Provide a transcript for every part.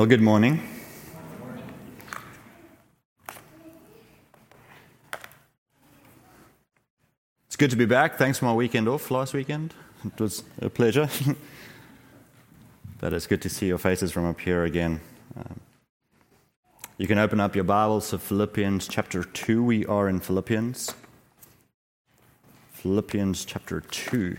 Well, good morning. It's good to be back. Thanks for my weekend off last weekend. It was a pleasure. but it's good to see your faces from up here again. Um, you can open up your Bibles to Philippians chapter 2. We are in Philippians. Philippians chapter 2.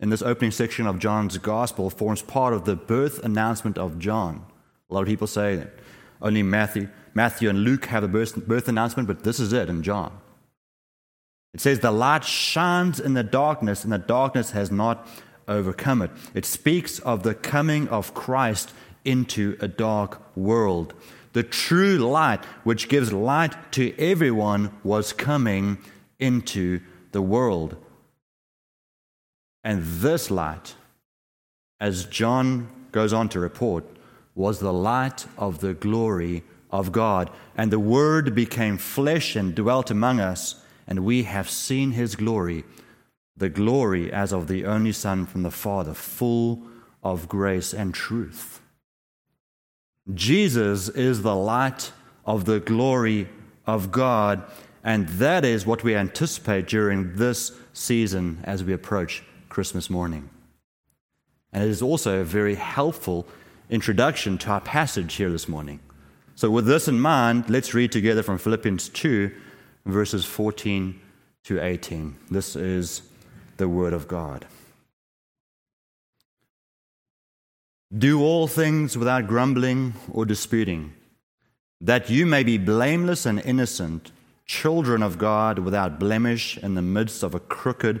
in this opening section of John's Gospel forms part of the birth announcement of John. A lot of people say that only Matthew, Matthew and Luke have a birth, birth announcement, but this is it in John. It says, The light shines in the darkness, and the darkness has not overcome it. It speaks of the coming of Christ into a dark world. The true light, which gives light to everyone, was coming into the world. And this light, as John goes on to report, was the light of the glory of God. And the Word became flesh and dwelt among us, and we have seen his glory, the glory as of the only Son from the Father, full of grace and truth. Jesus is the light of the glory of God, and that is what we anticipate during this season as we approach Christmas morning. And it is also a very helpful introduction to our passage here this morning. So, with this in mind, let's read together from Philippians 2, verses 14 to 18. This is the Word of God. Do all things without grumbling or disputing, that you may be blameless and innocent, children of God without blemish in the midst of a crooked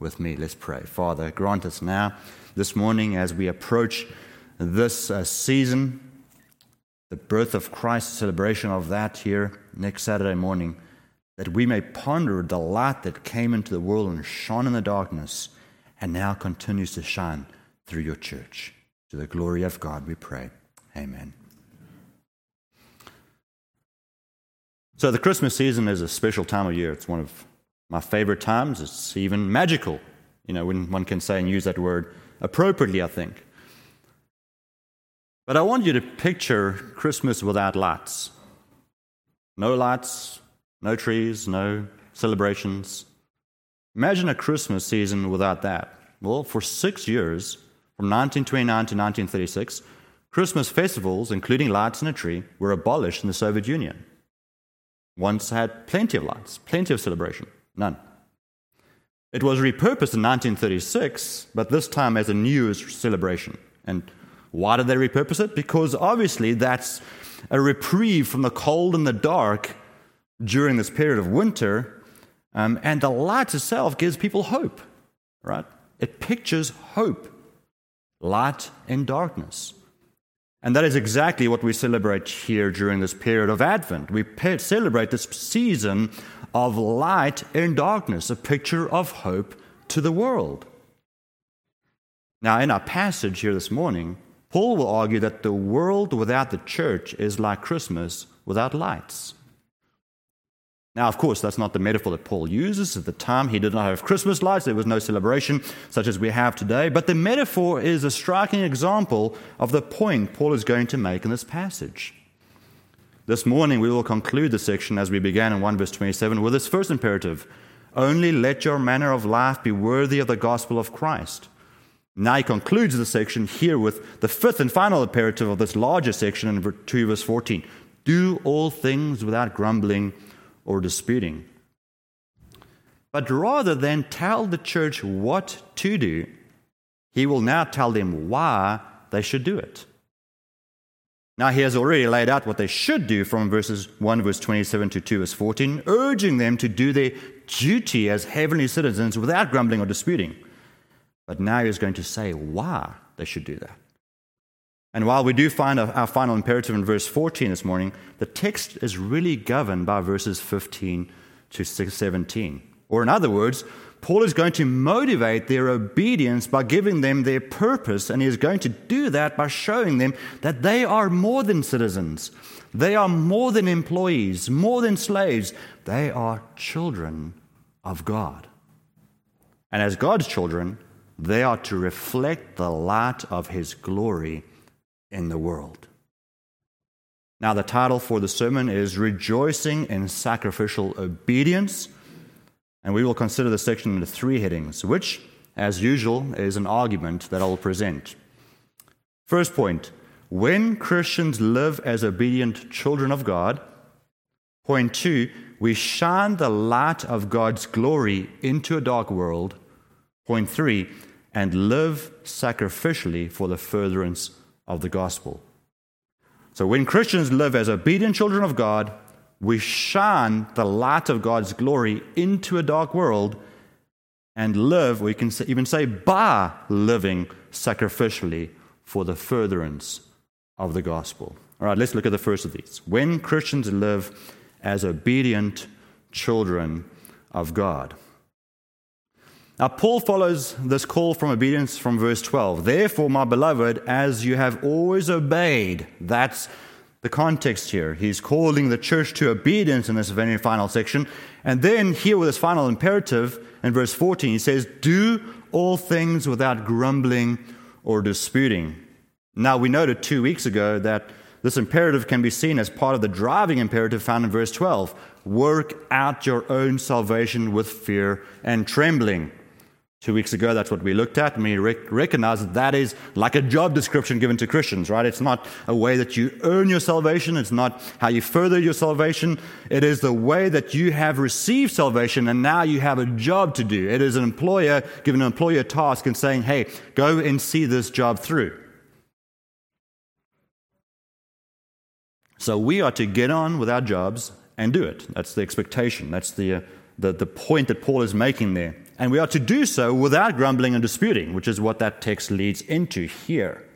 with me. Let's pray. Father, grant us now, this morning, as we approach this uh, season, the birth of Christ, celebration of that here next Saturday morning, that we may ponder the light that came into the world and shone in the darkness and now continues to shine through your church. To the glory of God, we pray. Amen. So, the Christmas season is a special time of year. It's one of my favorite times. It's even magical, you know, when one can say and use that word appropriately, I think. But I want you to picture Christmas without lights. No lights, no trees, no celebrations. Imagine a Christmas season without that. Well, for six years, from 1929 to 1936, Christmas festivals, including lights and a tree, were abolished in the Soviet Union. Once had plenty of lights, plenty of celebration. None. It was repurposed in 1936, but this time as a New Year's celebration. And why did they repurpose it? Because obviously that's a reprieve from the cold and the dark during this period of winter. Um, and the light itself gives people hope, right? It pictures hope, light in darkness. And that is exactly what we celebrate here during this period of Advent. We celebrate this season of light in darkness, a picture of hope to the world. Now, in our passage here this morning, Paul will argue that the world without the church is like Christmas without lights. Now, of course, that's not the metaphor that Paul uses. At the time, he did not have Christmas lights. There was no celebration such as we have today. But the metaphor is a striking example of the point Paul is going to make in this passage. This morning, we will conclude the section as we began in 1 verse 27 with this first imperative Only let your manner of life be worthy of the gospel of Christ. Now he concludes the section here with the fifth and final imperative of this larger section in 2 verse 14 do all things without grumbling or disputing. But rather than tell the church what to do, he will now tell them why they should do it. Now, he has already laid out what they should do from verses 1, verse 27 to 2, verse 14, urging them to do their duty as heavenly citizens without grumbling or disputing. But now he's going to say why they should do that. And while we do find our final imperative in verse 14 this morning, the text is really governed by verses 15 to 17. Or, in other words, Paul is going to motivate their obedience by giving them their purpose, and he is going to do that by showing them that they are more than citizens. They are more than employees, more than slaves. They are children of God. And as God's children, they are to reflect the light of his glory in the world. Now, the title for the sermon is Rejoicing in Sacrificial Obedience and we will consider the section into three headings, which, as usual, is an argument that I'll present. First point when Christians live as obedient children of God. Point two, we shine the light of God's glory into a dark world. Point three, and live sacrificially for the furtherance of the gospel. So, when Christians live as obedient children of God, we shine the light of God's glory into a dark world and live, we can even say, by living sacrificially for the furtherance of the gospel. All right, let's look at the first of these. When Christians live as obedient children of God. Now, Paul follows this call from obedience from verse 12. Therefore, my beloved, as you have always obeyed, that's the context here. He's calling the church to obedience in this very final section. And then, here with his final imperative in verse 14, he says, Do all things without grumbling or disputing. Now, we noted two weeks ago that this imperative can be seen as part of the driving imperative found in verse 12 work out your own salvation with fear and trembling. Two weeks ago, that's what we looked at, and we rec- recognize that that is like a job description given to Christians, right? It's not a way that you earn your salvation, it's not how you further your salvation. It is the way that you have received salvation, and now you have a job to do. It is an employer giving an employer a task and saying, hey, go and see this job through. So we are to get on with our jobs and do it. That's the expectation. That's the, uh, the, the point that Paul is making there. And we are to do so without grumbling and disputing, which is what that text leads into here.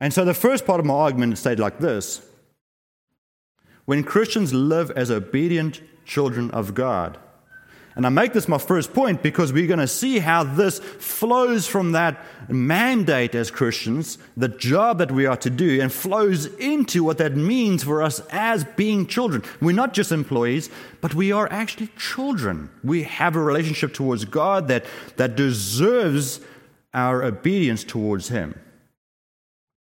And so the first part of my argument is stated like this When Christians live as obedient children of God, and I make this my first point because we're going to see how this flows from that mandate as Christians, the job that we are to do, and flows into what that means for us as being children. We're not just employees, but we are actually children. We have a relationship towards God that, that deserves our obedience towards Him.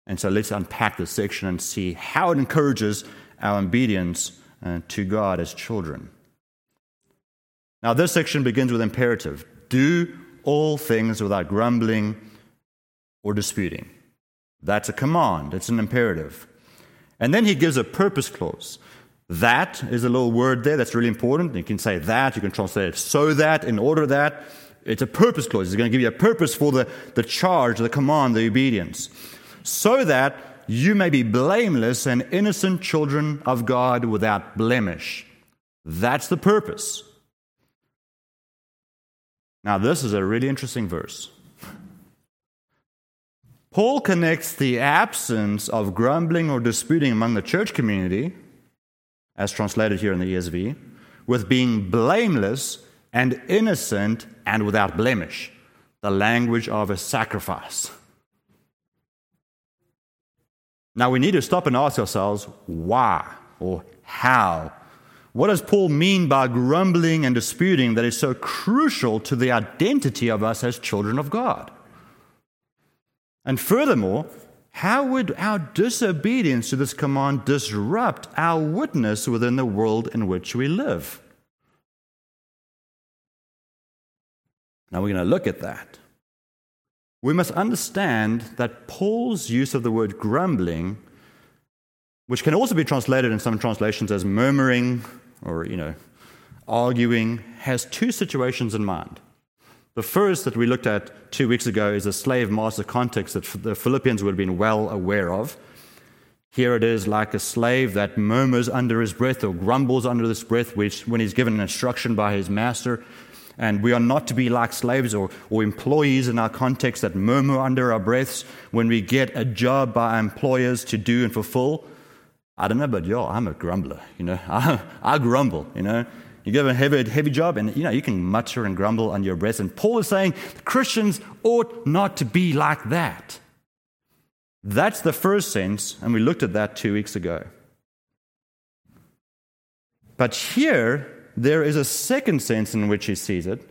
And so let's unpack this section and see how it encourages our obedience uh, to God as children. Now, this section begins with imperative do all things without grumbling or disputing. That's a command, it's an imperative. And then he gives a purpose clause. That is a little word there that's really important. You can say that, you can translate it so that, in order that. It's a purpose clause. It's going to give you a purpose for the, the charge, the command, the obedience. So that you may be blameless and innocent children of God without blemish. That's the purpose. Now, this is a really interesting verse. Paul connects the absence of grumbling or disputing among the church community, as translated here in the ESV, with being blameless and innocent and without blemish, the language of a sacrifice. Now we need to stop and ask ourselves why or how what does Paul mean by grumbling and disputing that is so crucial to the identity of us as children of God? And furthermore, how would our disobedience to this command disrupt our witness within the world in which we live? Now we're going to look at that. We must understand that Paul's use of the word grumbling, which can also be translated in some translations as murmuring or, you know, arguing, has two situations in mind. The first that we looked at two weeks ago is a slave master context that the Philippians would have been well aware of. Here it is like a slave that murmurs under his breath or grumbles under his breath which, when he's given an instruction by his master. And we are not to be like slaves or, or employees in our context that murmur under our breaths when we get a job by our employers to do and fulfill. I don't know, but yo, I'm a grumbler, you know. I, I grumble, you know. You give a heavy, heavy job, and you know you can mutter and grumble under your breath. And Paul is saying Christians ought not to be like that. That's the first sense, and we looked at that two weeks ago. But here, there is a second sense in which he sees it.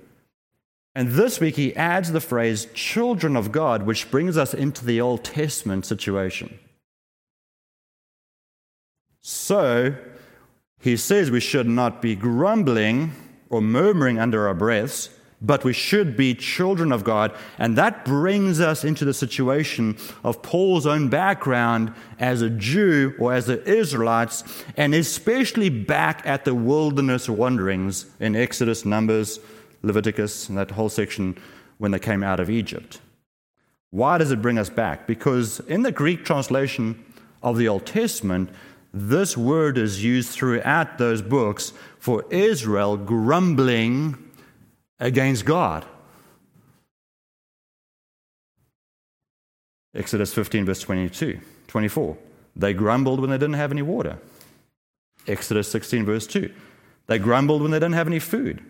And this week, he adds the phrase children of God, which brings us into the Old Testament situation. So, he says we should not be grumbling or murmuring under our breaths, but we should be children of God. And that brings us into the situation of Paul's own background as a Jew or as the Israelites, and especially back at the wilderness wanderings in Exodus, Numbers, Leviticus, and that whole section when they came out of Egypt. Why does it bring us back? Because in the Greek translation of the Old Testament, this word is used throughout those books for Israel grumbling against God. Exodus 15, verse 22, 24. They grumbled when they didn't have any water. Exodus 16, verse 2. They grumbled when they didn't have any food.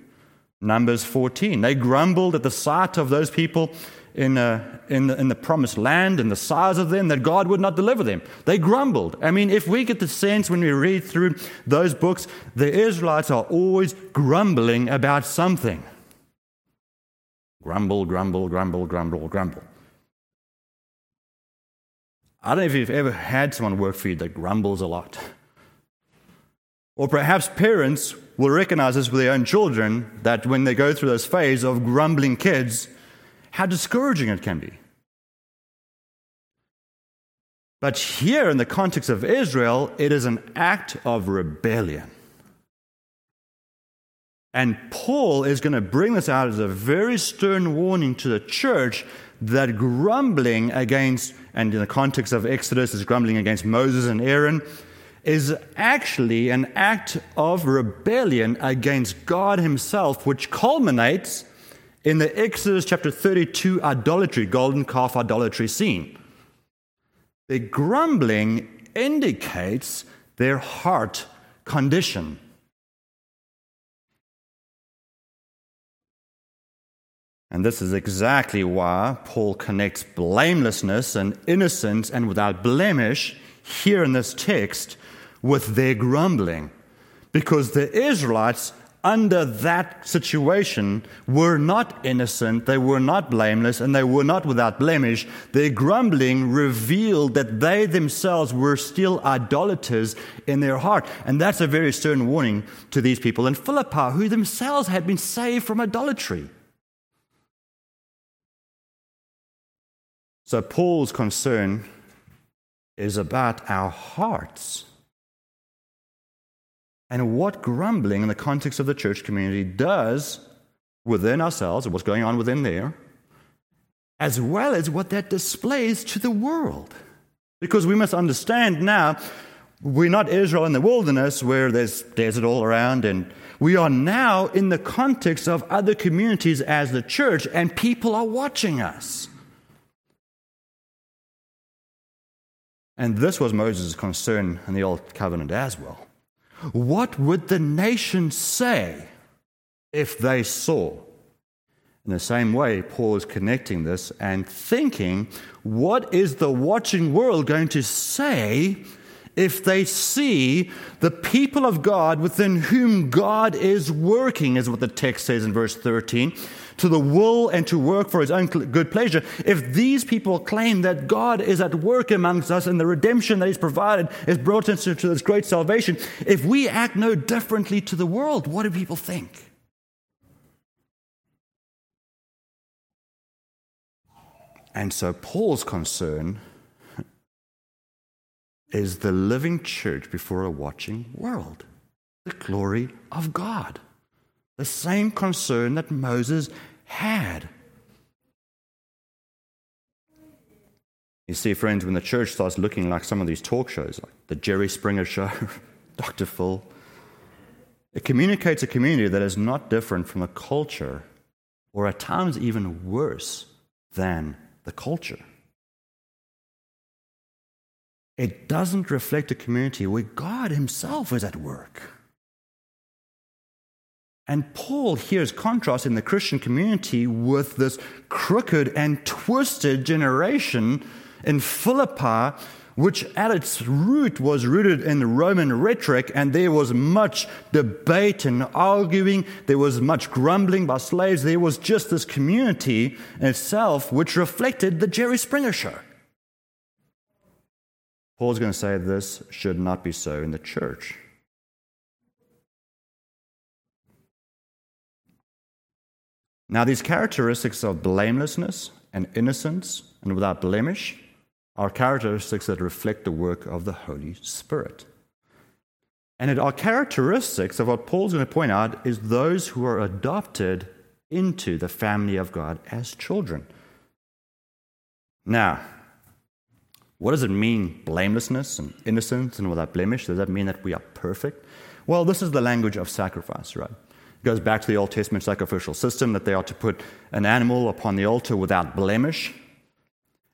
Numbers 14. They grumbled at the sight of those people in, uh, in, the, in the promised land and the size of them that God would not deliver them. They grumbled. I mean, if we get the sense when we read through those books, the Israelites are always grumbling about something. Grumble, grumble, grumble, grumble, grumble. I don't know if you've ever had someone work for you that grumbles a lot. Or perhaps parents will recognize this with their own children that when they go through this phase of grumbling kids, how discouraging it can be. But here, in the context of Israel, it is an act of rebellion. And Paul is going to bring this out as a very stern warning to the church that grumbling against, and in the context of Exodus, is grumbling against Moses and Aaron, is actually an act of rebellion against God Himself, which culminates in the Exodus chapter 32 idolatry, golden calf idolatry scene. The grumbling indicates their heart condition. And this is exactly why Paul connects blamelessness and innocence and without blemish here in this text with their grumbling. Because the Israelites, under that situation, were not innocent, they were not blameless, and they were not without blemish. Their grumbling revealed that they themselves were still idolaters in their heart. And that's a very stern warning to these people in Philippi, who themselves had been saved from idolatry. So, Paul's concern is about our hearts and what grumbling in the context of the church community does within ourselves and what's going on within there, as well as what that displays to the world. Because we must understand now, we're not Israel in the wilderness where there's desert all around, and we are now in the context of other communities as the church, and people are watching us. And this was Moses' concern in the Old Covenant as well. What would the nation say if they saw? In the same way, Paul is connecting this and thinking, what is the watching world going to say if they see the people of God within whom God is working, is what the text says in verse 13, to the will and to work for his own good pleasure. If these people claim that God is at work amongst us and the redemption that he's provided is brought into this great salvation, if we act no differently to the world, what do people think? And so Paul's concern is the living church before a watching world, the glory of God. The same concern that Moses had. You see, friends, when the church starts looking like some of these talk shows, like the Jerry Springer Show, Dr. Phil, it communicates a community that is not different from the culture, or at times even worse than the culture. It doesn't reflect a community where God Himself is at work. And Paul hears contrast in the Christian community with this crooked and twisted generation in Philippi, which at its root was rooted in Roman rhetoric, and there was much debate and arguing. There was much grumbling by slaves. There was just this community itself which reflected the Jerry Springer show. Paul's going to say this should not be so in the church. Now, these characteristics of blamelessness and innocence and without blemish are characteristics that reflect the work of the Holy Spirit. And it are characteristics of what Paul's going to point out is those who are adopted into the family of God as children. Now, what does it mean, blamelessness and innocence and without blemish? Does that mean that we are perfect? Well, this is the language of sacrifice, right? It goes back to the Old Testament sacrificial system that they are to put an animal upon the altar without blemish.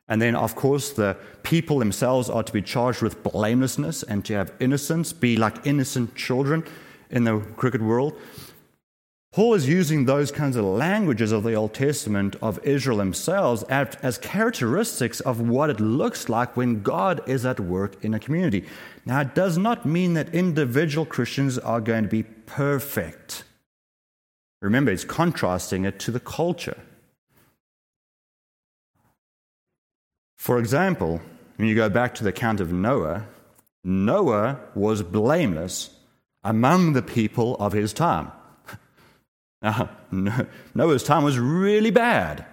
And then, of course, the people themselves are to be charged with blamelessness and to have innocence, be like innocent children in the crooked world. Paul is using those kinds of languages of the Old Testament of Israel themselves as characteristics of what it looks like when God is at work in a community. Now, it does not mean that individual Christians are going to be perfect. Remember, it's contrasting it to the culture. For example, when you go back to the account of Noah, Noah was blameless among the people of his time. Now, Noah's time was really bad.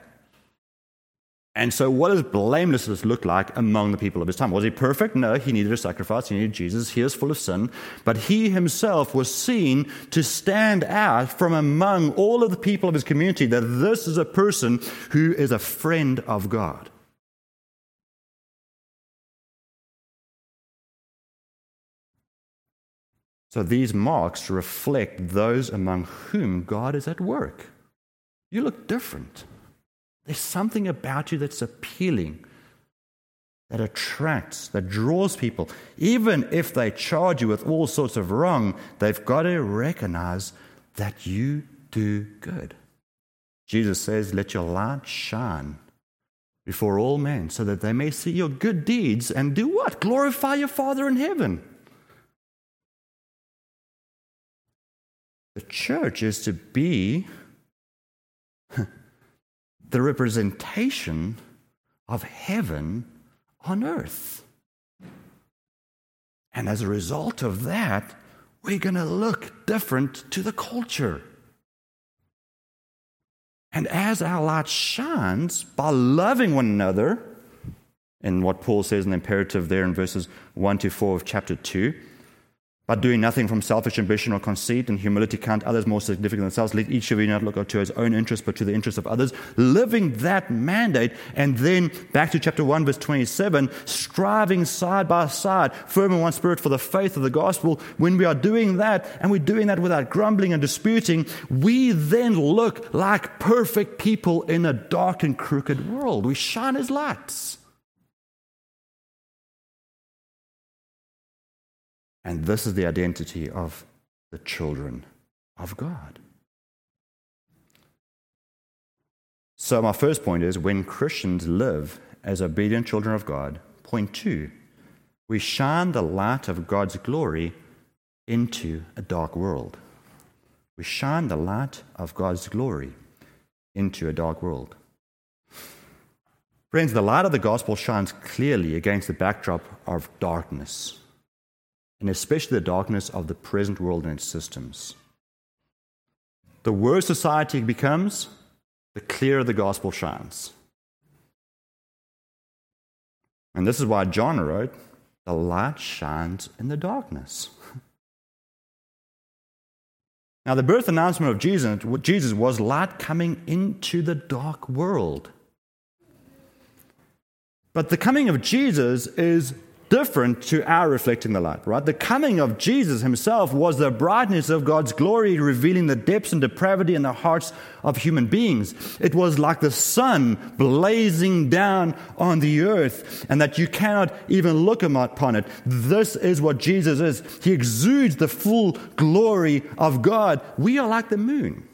And so, what does blamelessness look like among the people of his time? Was he perfect? No, he needed a sacrifice. He needed Jesus. He was full of sin. But he himself was seen to stand out from among all of the people of his community that this is a person who is a friend of God. So, these marks reflect those among whom God is at work. You look different. There's something about you that's appealing, that attracts, that draws people. Even if they charge you with all sorts of wrong, they've got to recognize that you do good. Jesus says, Let your light shine before all men so that they may see your good deeds and do what? Glorify your Father in heaven. The church is to be the representation of heaven on earth. And as a result of that, we're going to look different to the culture. And as our light shines by loving one another, in what Paul says in the imperative there in verses 1 to 4 of chapter 2, but doing nothing from selfish ambition or conceit and humility count others more significant than themselves. Let each of you not look to his own interest, but to the interest of others. Living that mandate, and then back to chapter 1, verse 27, striving side by side, firm in one spirit for the faith of the gospel. When we are doing that, and we're doing that without grumbling and disputing, we then look like perfect people in a dark and crooked world. We shine as lights. And this is the identity of the children of God. So, my first point is when Christians live as obedient children of God, point two, we shine the light of God's glory into a dark world. We shine the light of God's glory into a dark world. Friends, the light of the gospel shines clearly against the backdrop of darkness and especially the darkness of the present world and its systems. The worse society becomes, the clearer the gospel shines. And this is why John wrote, The light shines in the darkness. Now, the birth announcement of Jesus, Jesus was light coming into the dark world. But the coming of Jesus is different to our reflecting the light, right? The coming of Jesus himself was the brightness of God's glory, revealing the depths and depravity in the hearts of human beings. It was like the sun blazing down on the earth, and that you cannot even look upon it. This is what Jesus is. He exudes the full glory of God. We are like the moon.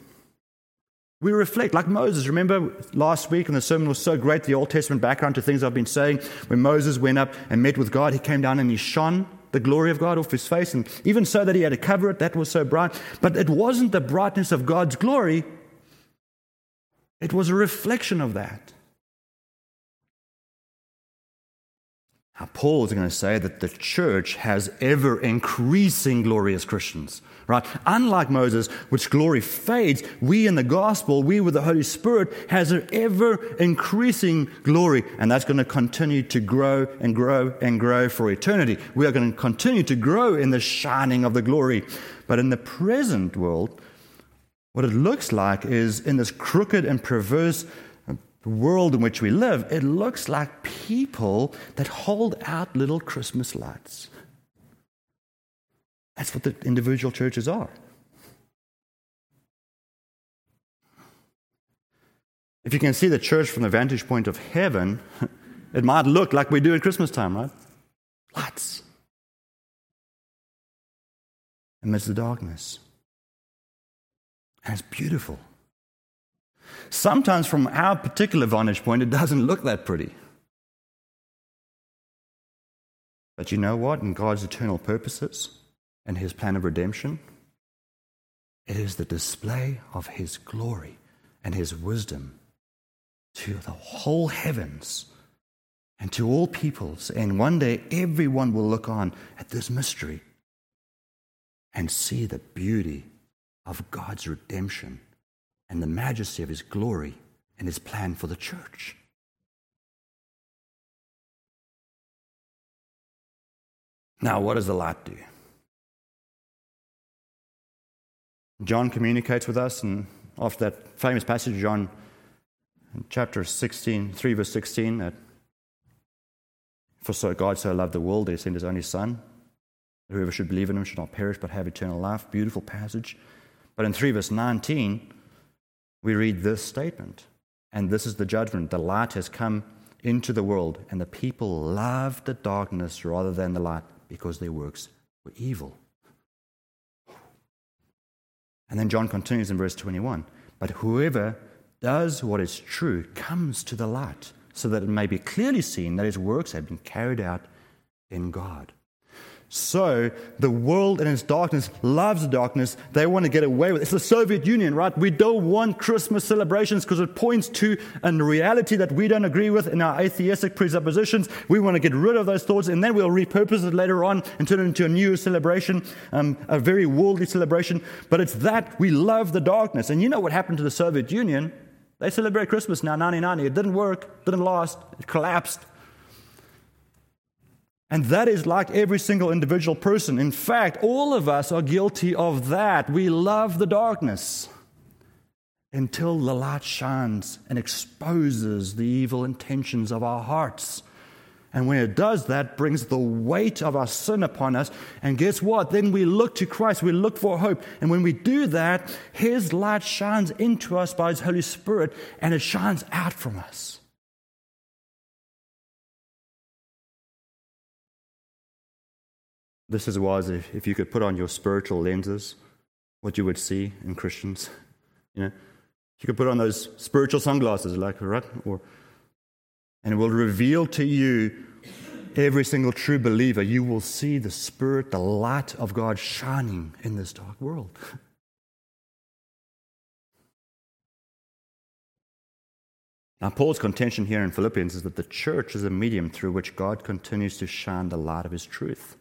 We reflect like Moses. Remember last week, and the sermon was so great, the Old Testament background to things I've been saying. When Moses went up and met with God, he came down and he shone the glory of God off his face. And even so that he had to cover it, that was so bright. But it wasn't the brightness of God's glory, it was a reflection of that. Now, Paul is going to say that the church has ever increasing glorious Christians right? Unlike Moses, which glory fades, we in the gospel, we with the Holy Spirit, has an ever increasing glory, and that's going to continue to grow and grow and grow for eternity. We are going to continue to grow in the shining of the glory. But in the present world, what it looks like is in this crooked and perverse uh, world in which we live, it looks like people that hold out little Christmas lights. That's what the individual churches are. If you can see the church from the vantage point of heaven, it might look like we do at Christmas time, right? Lights. Amidst the darkness. And it's beautiful. Sometimes, from our particular vantage point, it doesn't look that pretty. But you know what? In God's eternal purposes, and his plan of redemption? It is the display of his glory and his wisdom to the whole heavens and to all peoples. And one day everyone will look on at this mystery and see the beauty of God's redemption and the majesty of his glory and his plan for the church. Now, what does the light do? John communicates with us, and after that famous passage, John chapter 16, 3 verse 16, that for so God so loved the world, he sent his only Son. Whoever should believe in him should not perish but have eternal life. Beautiful passage. But in 3 verse 19, we read this statement. And this is the judgment. The light has come into the world, and the people loved the darkness rather than the light because their works were evil. And then John continues in verse 21 But whoever does what is true comes to the light, so that it may be clearly seen that his works have been carried out in God. So the world in its darkness loves the darkness. They want to get away with it. It's the Soviet Union, right? We don't want Christmas celebrations because it points to a reality that we don't agree with in our atheistic presuppositions. We want to get rid of those thoughts and then we'll repurpose it later on and turn it into a new celebration, um, a very worldly celebration. But it's that we love the darkness. And you know what happened to the Soviet Union? They celebrate Christmas now, 1990. It didn't work, didn't last, it collapsed. And that is like every single individual person. In fact, all of us are guilty of that. We love the darkness until the light shines and exposes the evil intentions of our hearts. And when it does that, brings the weight of our sin upon us. And guess what? Then we look to Christ, we look for hope. And when we do that, His light shines into us by His Holy Spirit, and it shines out from us. This is why, if, if you could put on your spiritual lenses, what you would see in Christians. You know, you could put on those spiritual sunglasses, like right, or and it will reveal to you every single true believer. You will see the Spirit, the light of God shining in this dark world. Now, Paul's contention here in Philippians is that the church is a medium through which God continues to shine the light of his truth.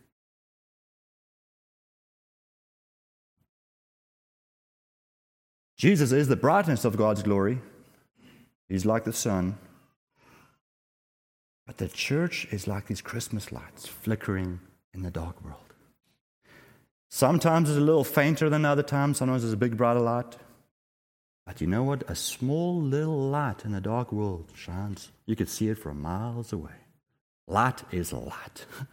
Jesus is the brightness of God's glory. He's like the sun. But the church is like these Christmas lights flickering in the dark world. Sometimes it's a little fainter than other times, sometimes it's a big brighter light. But you know what? A small little light in a dark world shines. You could see it from miles away. Light is light.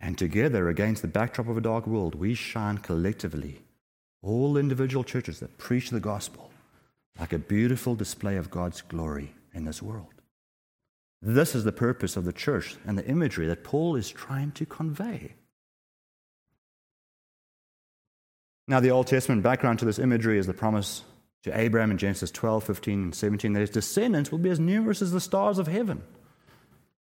and together, against the backdrop of a dark world, we shine collectively, all individual churches that preach the gospel, like a beautiful display of God's glory in this world. This is the purpose of the church and the imagery that Paul is trying to convey. Now, the Old Testament background to this imagery is the promise to Abraham in Genesis 12, 15, and 17 that his descendants will be as numerous as the stars of heaven.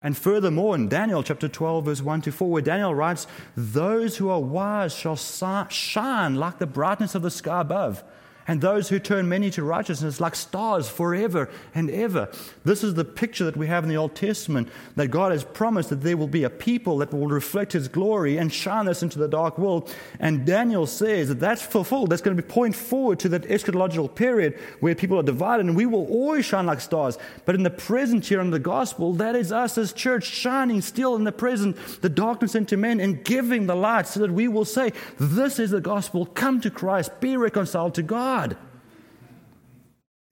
And furthermore, in Daniel chapter 12, verse 1 to 4, where Daniel writes, Those who are wise shall shine like the brightness of the sky above and those who turn many to righteousness like stars forever and ever. This is the picture that we have in the Old Testament that God has promised that there will be a people that will reflect His glory and shine us into the dark world. And Daniel says that that's fulfilled. That's going to be point forward to that eschatological period where people are divided and we will always shine like stars. But in the present here in the gospel, that is us as church shining still in the present, the darkness into men and giving the light so that we will say, This is the gospel. Come to Christ, be reconciled to God. God.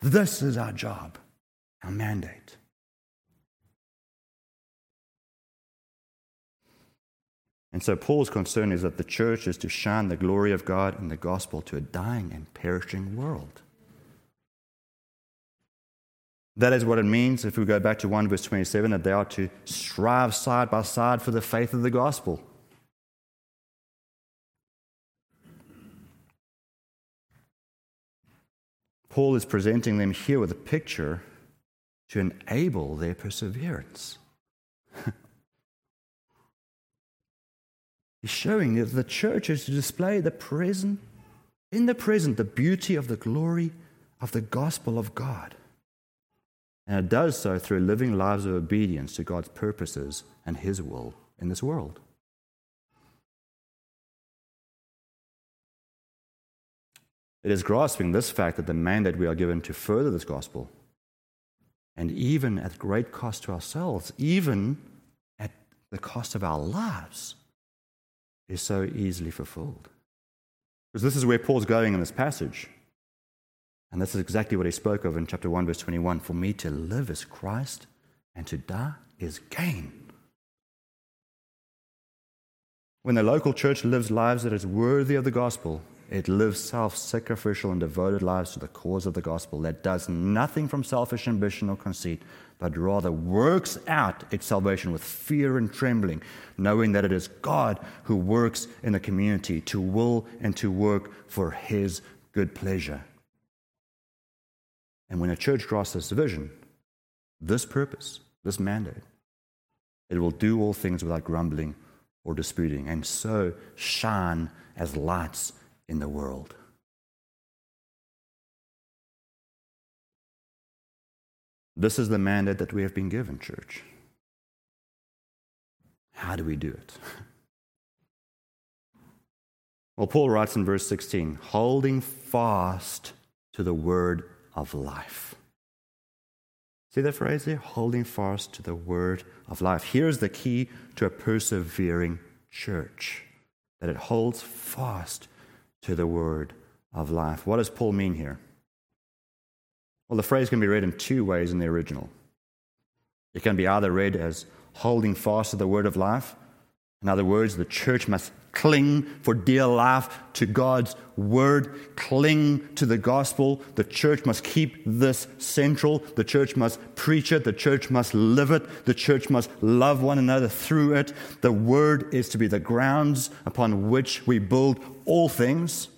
This is our job, our mandate. And so Paul's concern is that the church is to shine the glory of God and the gospel to a dying and perishing world. That is what it means if we go back to 1 verse 27 that they are to strive side by side for the faith of the gospel. Paul is presenting them here with a picture to enable their perseverance. He's showing that the church is to display the present, in the present, the beauty of the glory of the gospel of God. And it does so through living lives of obedience to God's purposes and His will in this world. It is grasping this fact that the mandate we are given to further this gospel, and even at great cost to ourselves, even at the cost of our lives, is so easily fulfilled. Because this is where Paul's going in this passage. And this is exactly what he spoke of in chapter 1, verse 21 For me to live is Christ, and to die is gain. When the local church lives lives that is worthy of the gospel, it lives self sacrificial and devoted lives to the cause of the gospel that does nothing from selfish ambition or conceit, but rather works out its salvation with fear and trembling, knowing that it is God who works in the community to will and to work for his good pleasure. And when a church grasps this vision, this purpose, this mandate, it will do all things without grumbling or disputing, and so shine as lights in the world. This is the mandate that we have been given, church. How do we do it? Well, Paul writes in verse 16 holding fast to the word of life. See that phrase there? Holding fast to the word of life. Here's the key to a persevering church that it holds fast to the word of life. What does Paul mean here? Well, the phrase can be read in two ways in the original. It can be either read as holding fast to the word of life. In other words, the church must cling for dear life to God's word, cling to the gospel. The church must keep this central. The church must preach it. The church must live it. The church must love one another through it. The word is to be the grounds upon which we build all things.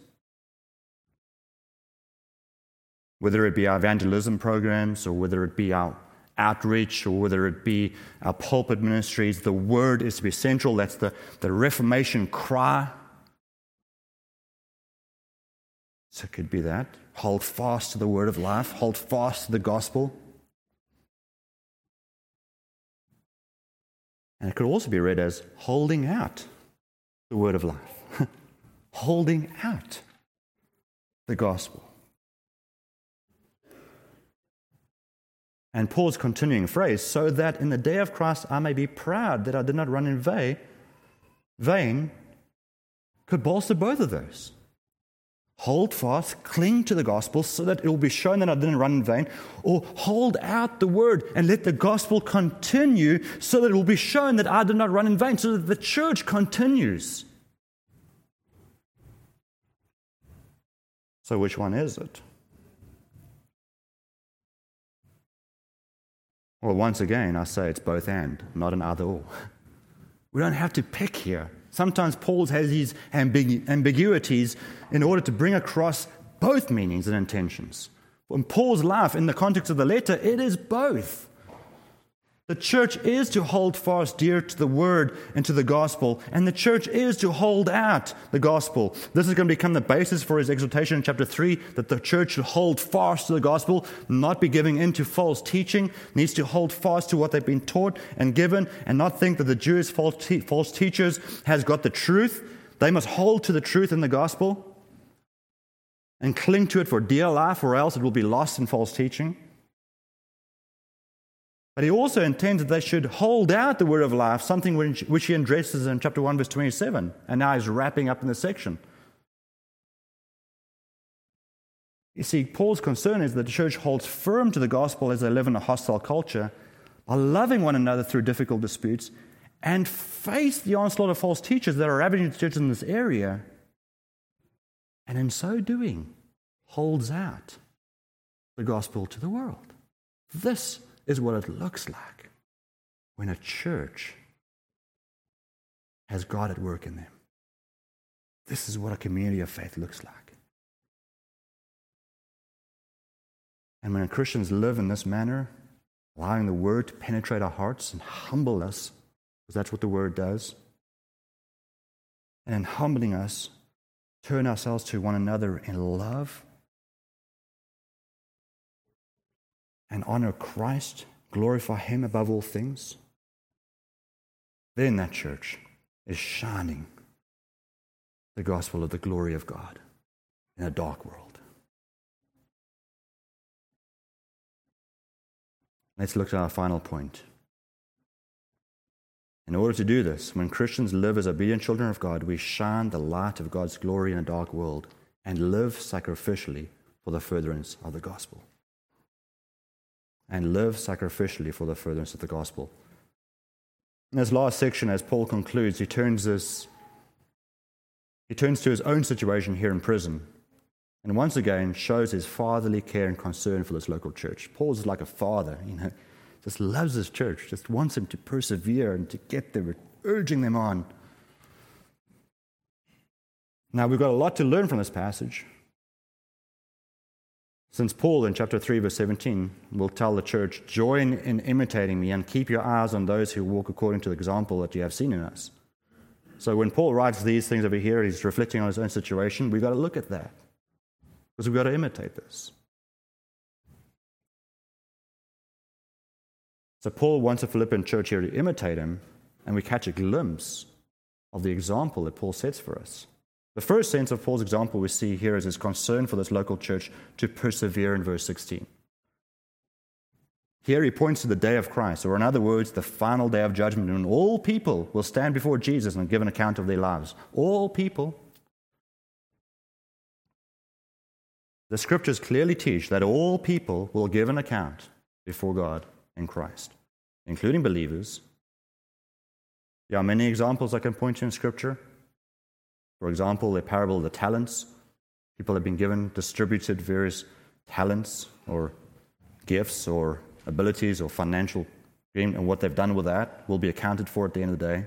Whether it be our evangelism programs or whether it be our outreach or whether it be our pulpit ministries, the word is to be central. That's the, the Reformation cry. So it could be that. Hold fast to the word of life, hold fast to the gospel. And it could also be read as holding out the word of life, holding out the gospel. And Paul's continuing phrase, so that in the day of Christ I may be proud that I did not run in vain, vain could bolster both of those. Hold fast, cling to the gospel so that it will be shown that I didn't run in vain, or hold out the word and let the gospel continue so that it will be shown that I did not run in vain, so that the church continues. So, which one is it? Well, once again, I say it's both and, not an either or. We don't have to pick here. Sometimes Paul has these ambigu- ambiguities in order to bring across both meanings and intentions. In Paul's life, in the context of the letter, it is both. The church is to hold fast dear to the word and to the gospel, and the church is to hold out the gospel. This is going to become the basis for his exhortation in chapter 3 that the church should hold fast to the gospel, not be giving in to false teaching, needs to hold fast to what they've been taught and given, and not think that the Jewish false, te- false teachers has got the truth. They must hold to the truth in the gospel and cling to it for dear life, or else it will be lost in false teaching. But he also intends that they should hold out the word of life, something which, which he addresses in chapter 1, verse 27. And now he's wrapping up in the section. You see, Paul's concern is that the church holds firm to the gospel as they live in a hostile culture by loving one another through difficult disputes and face the onslaught of false teachers that are ravaging the churches in this area. And in so doing, holds out the gospel to the world. This is what it looks like when a church has God at work in them. This is what a community of faith looks like. And when Christians live in this manner, allowing the word to penetrate our hearts and humble us, because that's what the word does, and in humbling us, turn ourselves to one another in love and honor Christ, glorify Him above all things, then that church is shining the gospel of the glory of God in a dark world. Let's look at our final point. In order to do this, when Christians live as obedient children of God, we shine the light of God's glory in a dark world and live sacrificially for the furtherance of the gospel and live sacrificially for the furtherance of the gospel. In this last section, as Paul concludes, he turns this he turns to his own situation here in prison and once again shows his fatherly care and concern for this local church. Paul's like a father, you know, just loves his church, just wants them to persevere and to get there, urging them on. Now, we've got a lot to learn from this passage. Since Paul in chapter 3, verse 17 will tell the church, Join in imitating me and keep your eyes on those who walk according to the example that you have seen in us. So when Paul writes these things over here, he's reflecting on his own situation. We've got to look at that because we've got to imitate this. So Paul wants the Philippian church here to imitate him, and we catch a glimpse of the example that Paul sets for us. The first sense of Paul's example we see here is his concern for this local church to persevere in verse 16. Here he points to the day of Christ, or in other words, the final day of judgment when all people will stand before Jesus and give an account of their lives. All people. The scriptures clearly teach that all people will give an account before God in Christ, including believers. There are many examples I can point to in scripture. For example, the parable of the talents. People have been given, distributed various talents or gifts or abilities or financial gain, and what they've done with that will be accounted for at the end of the day.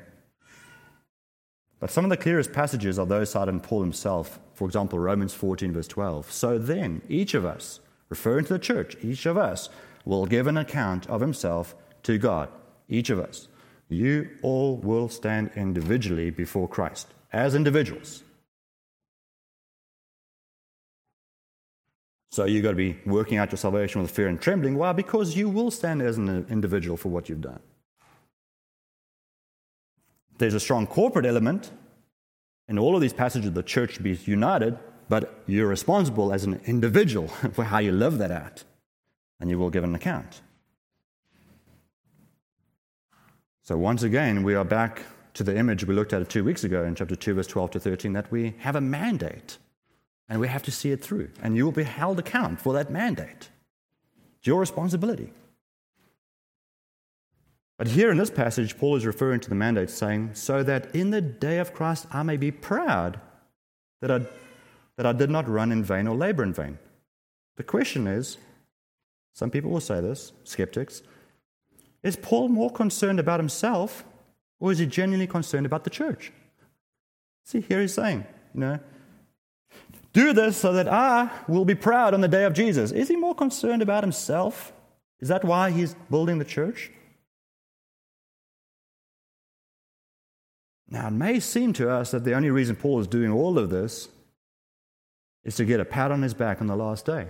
But some of the clearest passages are those cited in Paul himself. For example, Romans 14, verse 12. So then, each of us, referring to the church, each of us will give an account of himself to God. Each of us. You all will stand individually before Christ as individuals. So you've got to be working out your salvation with fear and trembling. Why? Because you will stand as an individual for what you've done. There's a strong corporate element in all of these passages, the church be united, but you're responsible as an individual for how you live that out, and you will give an account. So once again, we are back to the image we looked at two weeks ago in chapter 2, verse 12 to 13, that we have a mandate and we have to see it through. And you will be held account for that mandate. It's your responsibility. But here in this passage, Paul is referring to the mandate, saying, So that in the day of Christ I may be proud that I, that I did not run in vain or labor in vain. The question is some people will say this, skeptics is Paul more concerned about himself or is he genuinely concerned about the church? See, here he's saying, you know, do this so that I will be proud on the day of Jesus. Is he more concerned about himself? Is that why he's building the church? Now, it may seem to us that the only reason Paul is doing all of this is to get a pat on his back on the last day.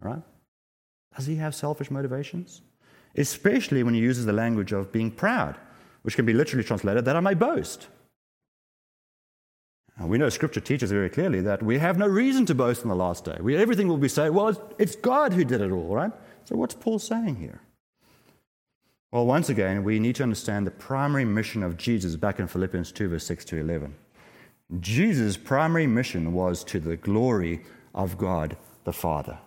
Right? Does he have selfish motivations? Especially when he uses the language of being proud, which can be literally translated that I may boast. We know Scripture teaches very clearly that we have no reason to boast on the last day. We, everything will be saying, well, it's, it's God who did it all, right? So, what's Paul saying here? Well, once again, we need to understand the primary mission of Jesus back in Philippians 2, verse 6 to 11. Jesus' primary mission was to the glory of God the Father.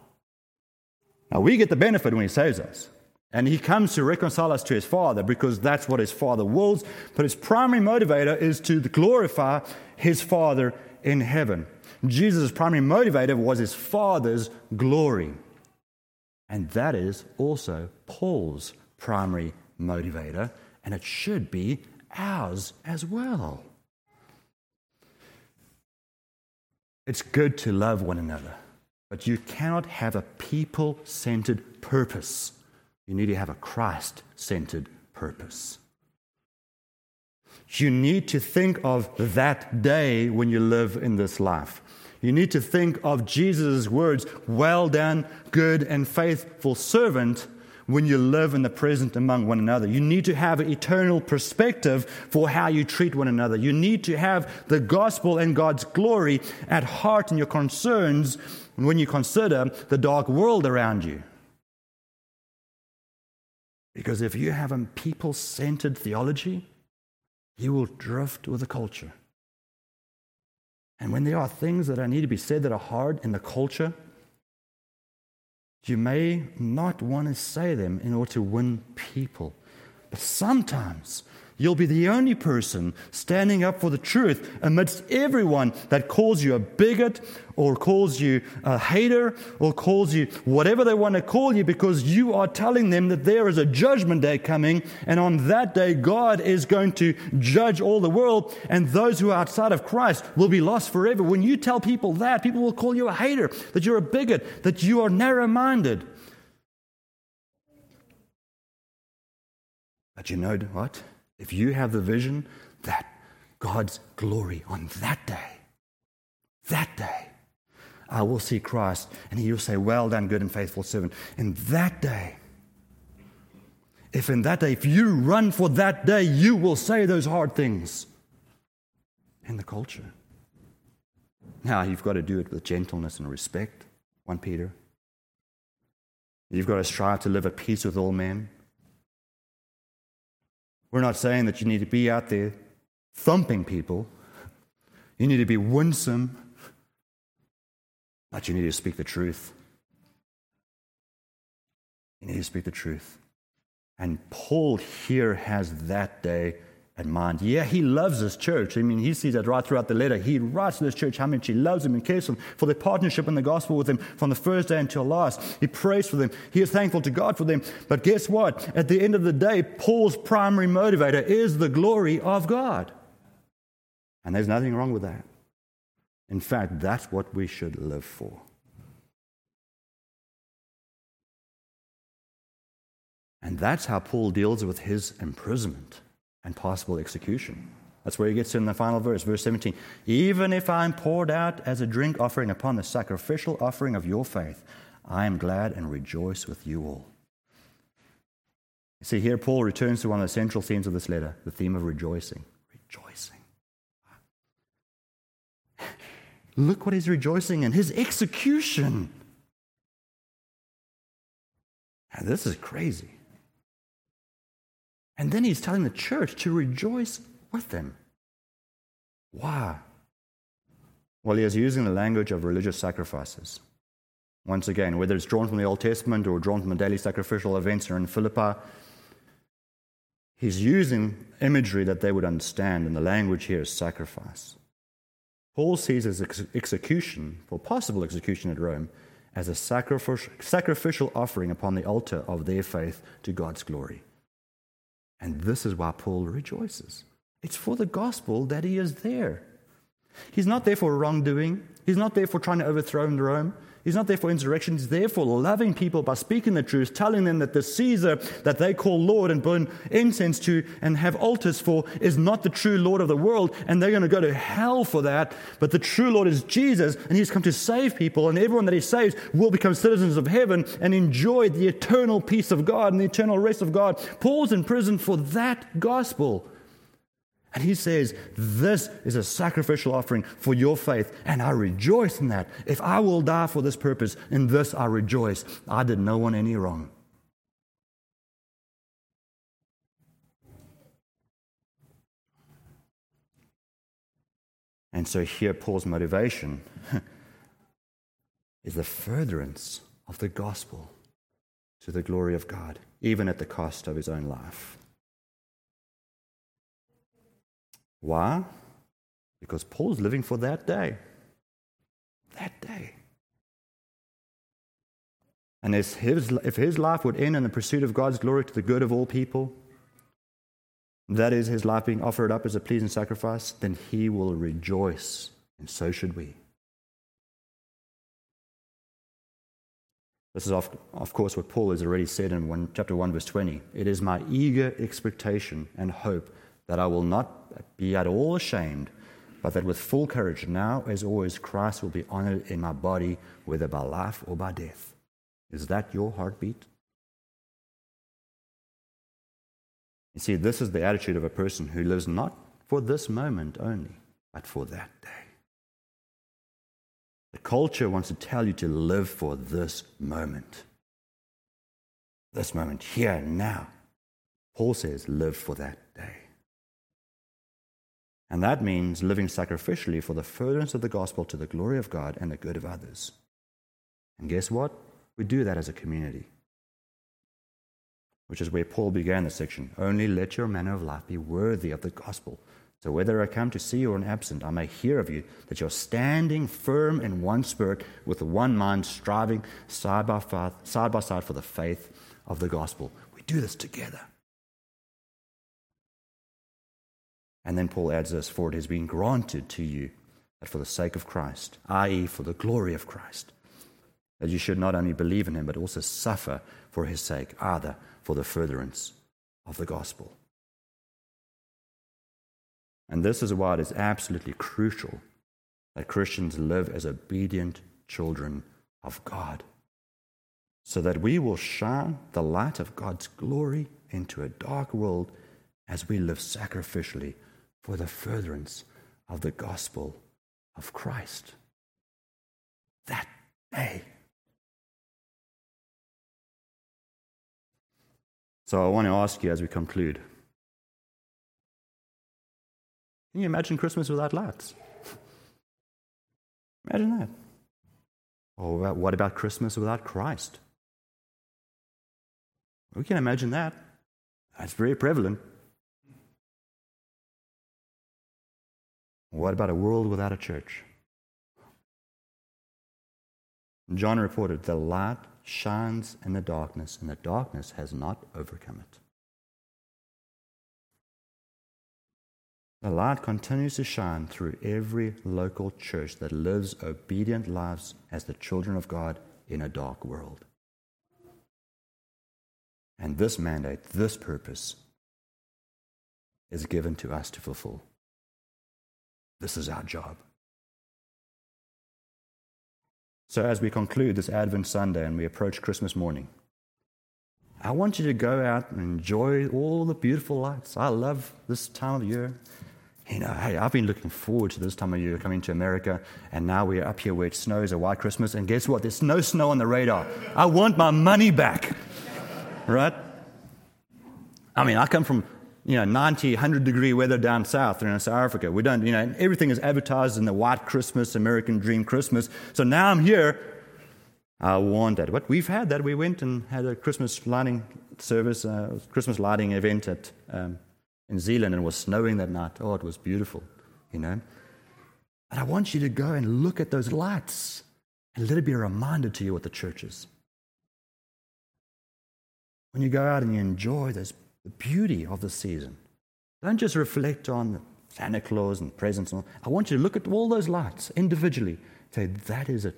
Now, we get the benefit when He saves us. And He comes to reconcile us to His Father because that's what His Father wills. But His primary motivator is to glorify His Father in heaven. Jesus' primary motivator was His Father's glory. And that is also Paul's primary motivator, and it should be ours as well. It's good to love one another, but you cannot have a people centered purpose. You need to have a Christ centered purpose. You need to think of that day when you live in this life. You need to think of Jesus' words, well done, good and faithful servant, when you live in the present among one another. You need to have an eternal perspective for how you treat one another. You need to have the gospel and God's glory at heart in your concerns when you consider the dark world around you. Because if you have a people centered theology, you will drift with the culture. And when there are things that need to be said that are hard in the culture, you may not want to say them in order to win people. But sometimes You'll be the only person standing up for the truth amidst everyone that calls you a bigot or calls you a hater or calls you whatever they want to call you because you are telling them that there is a judgment day coming and on that day God is going to judge all the world and those who are outside of Christ will be lost forever. When you tell people that, people will call you a hater, that you're a bigot, that you are narrow minded. But you know what? If you have the vision that God's glory on that day, that day, I will see Christ and he will say, Well done, good and faithful servant. In that day, if in that day, if you run for that day, you will say those hard things in the culture. Now, you've got to do it with gentleness and respect, 1 Peter. You've got to strive to live at peace with all men. We're not saying that you need to be out there thumping people. You need to be winsome, but you need to speak the truth. You need to speak the truth. And Paul here has that day in mind. Yeah, he loves his church. I mean, he sees that right throughout the letter. He writes to this church how much he loves them and cares for them, for their partnership in the gospel with him from the first day until last. He prays for them. He is thankful to God for them. But guess what? At the end of the day, Paul's primary motivator is the glory of God. And there's nothing wrong with that. In fact, that's what we should live for. And that's how Paul deals with his imprisonment and possible execution. That's where he gets in the final verse, verse 17. Even if I'm poured out as a drink offering upon the sacrificial offering of your faith, I am glad and rejoice with you all. See, here Paul returns to one of the central themes of this letter the theme of rejoicing. Rejoicing. Look what he's rejoicing in his execution. This is crazy. And then he's telling the church to rejoice with them. Why? Well, he is using the language of religious sacrifices. Once again, whether it's drawn from the Old Testament or drawn from the daily sacrificial events or in Philippi, he's using imagery that they would understand, and the language here is sacrifice. Paul sees his ex- execution, or possible execution at Rome, as a sacrificial offering upon the altar of their faith to God's glory. And this is why Paul rejoices. It's for the gospel that he is there. He's not there for wrongdoing, he's not there for trying to overthrow Rome. He's not there for insurrection. He's there for loving people by speaking the truth, telling them that the Caesar that they call Lord and burn incense to and have altars for is not the true Lord of the world, and they're going to go to hell for that. But the true Lord is Jesus, and He's come to save people, and everyone that He saves will become citizens of heaven and enjoy the eternal peace of God and the eternal rest of God. Paul's in prison for that gospel. And he says, This is a sacrificial offering for your faith, and I rejoice in that. If I will die for this purpose, in this I rejoice. I did no one any wrong. And so here, Paul's motivation is the furtherance of the gospel to the glory of God, even at the cost of his own life. Why? Because Paul's living for that day. That day. And if his, if his life would end in the pursuit of God's glory to the good of all people, that is, his life being offered up as a pleasing sacrifice, then he will rejoice, and so should we. This is, of, of course, what Paul has already said in one, chapter 1, verse 20. It is my eager expectation and hope that I will not be at all ashamed, but that with full courage, now as always, Christ will be honored in my body, whether by life or by death. Is that your heartbeat? You see, this is the attitude of a person who lives not for this moment only, but for that day. The culture wants to tell you to live for this moment. This moment, here, now. Paul says, live for that day. And that means living sacrificially for the furtherance of the gospel to the glory of God and the good of others. And guess what? We do that as a community, which is where Paul began the section. Only let your manner of life be worthy of the gospel. So whether I come to see you or am absent, I may hear of you that you're standing firm in one spirit, with one mind, striving side by side, by side for the faith of the gospel. We do this together. And then Paul adds this For it has been granted to you that for the sake of Christ, i.e., for the glory of Christ, that you should not only believe in him, but also suffer for his sake, either for the furtherance of the gospel. And this is why it is absolutely crucial that Christians live as obedient children of God, so that we will shine the light of God's glory into a dark world as we live sacrificially for the furtherance of the gospel of Christ. That day. So I want to ask you as we conclude can you imagine Christmas without lights? Imagine that. Or what about Christmas without Christ? We can imagine that. That's very prevalent. What about a world without a church? John reported, The light shines in the darkness, and the darkness has not overcome it. The light continues to shine through every local church that lives obedient lives as the children of God in a dark world. And this mandate, this purpose, is given to us to fulfill. This is our job. So, as we conclude this Advent Sunday and we approach Christmas morning, I want you to go out and enjoy all the beautiful lights. I love this time of year. You know, hey, I've been looking forward to this time of year coming to America, and now we're up here where it snows a white Christmas, and guess what? There's no snow on the radar. I want my money back. Right? I mean, I come from you know 90, 100 degree weather down south in South Africa. We don't, you know, everything is advertised in the white Christmas, American dream Christmas. So now I'm here. I want that. But we've had that. We went and had a Christmas lighting service, uh, Christmas lighting event at, um, in Zeeland, and it was snowing that night. Oh, it was beautiful, you know. But I want you to go and look at those lights and let it be a reminder to you what the church is. When you go out and you enjoy this, the beauty of the season, don't just reflect on Santa Claus and presents. And. I want you to look at all those lights individually. Say, that is an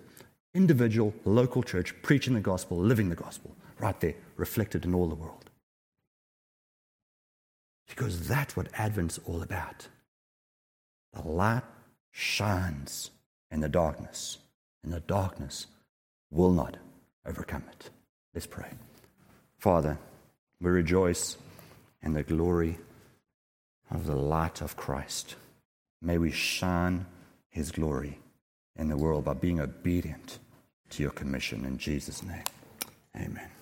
individual local church preaching the gospel, living the gospel, right there, reflected in all the world. Because that's what Advent's all about. The light shines in the darkness, and the darkness will not overcome it. Let's pray. Father, we rejoice in the glory of the light of Christ. May we shine his glory in the world by being obedient to your commission in Jesus' name. Amen.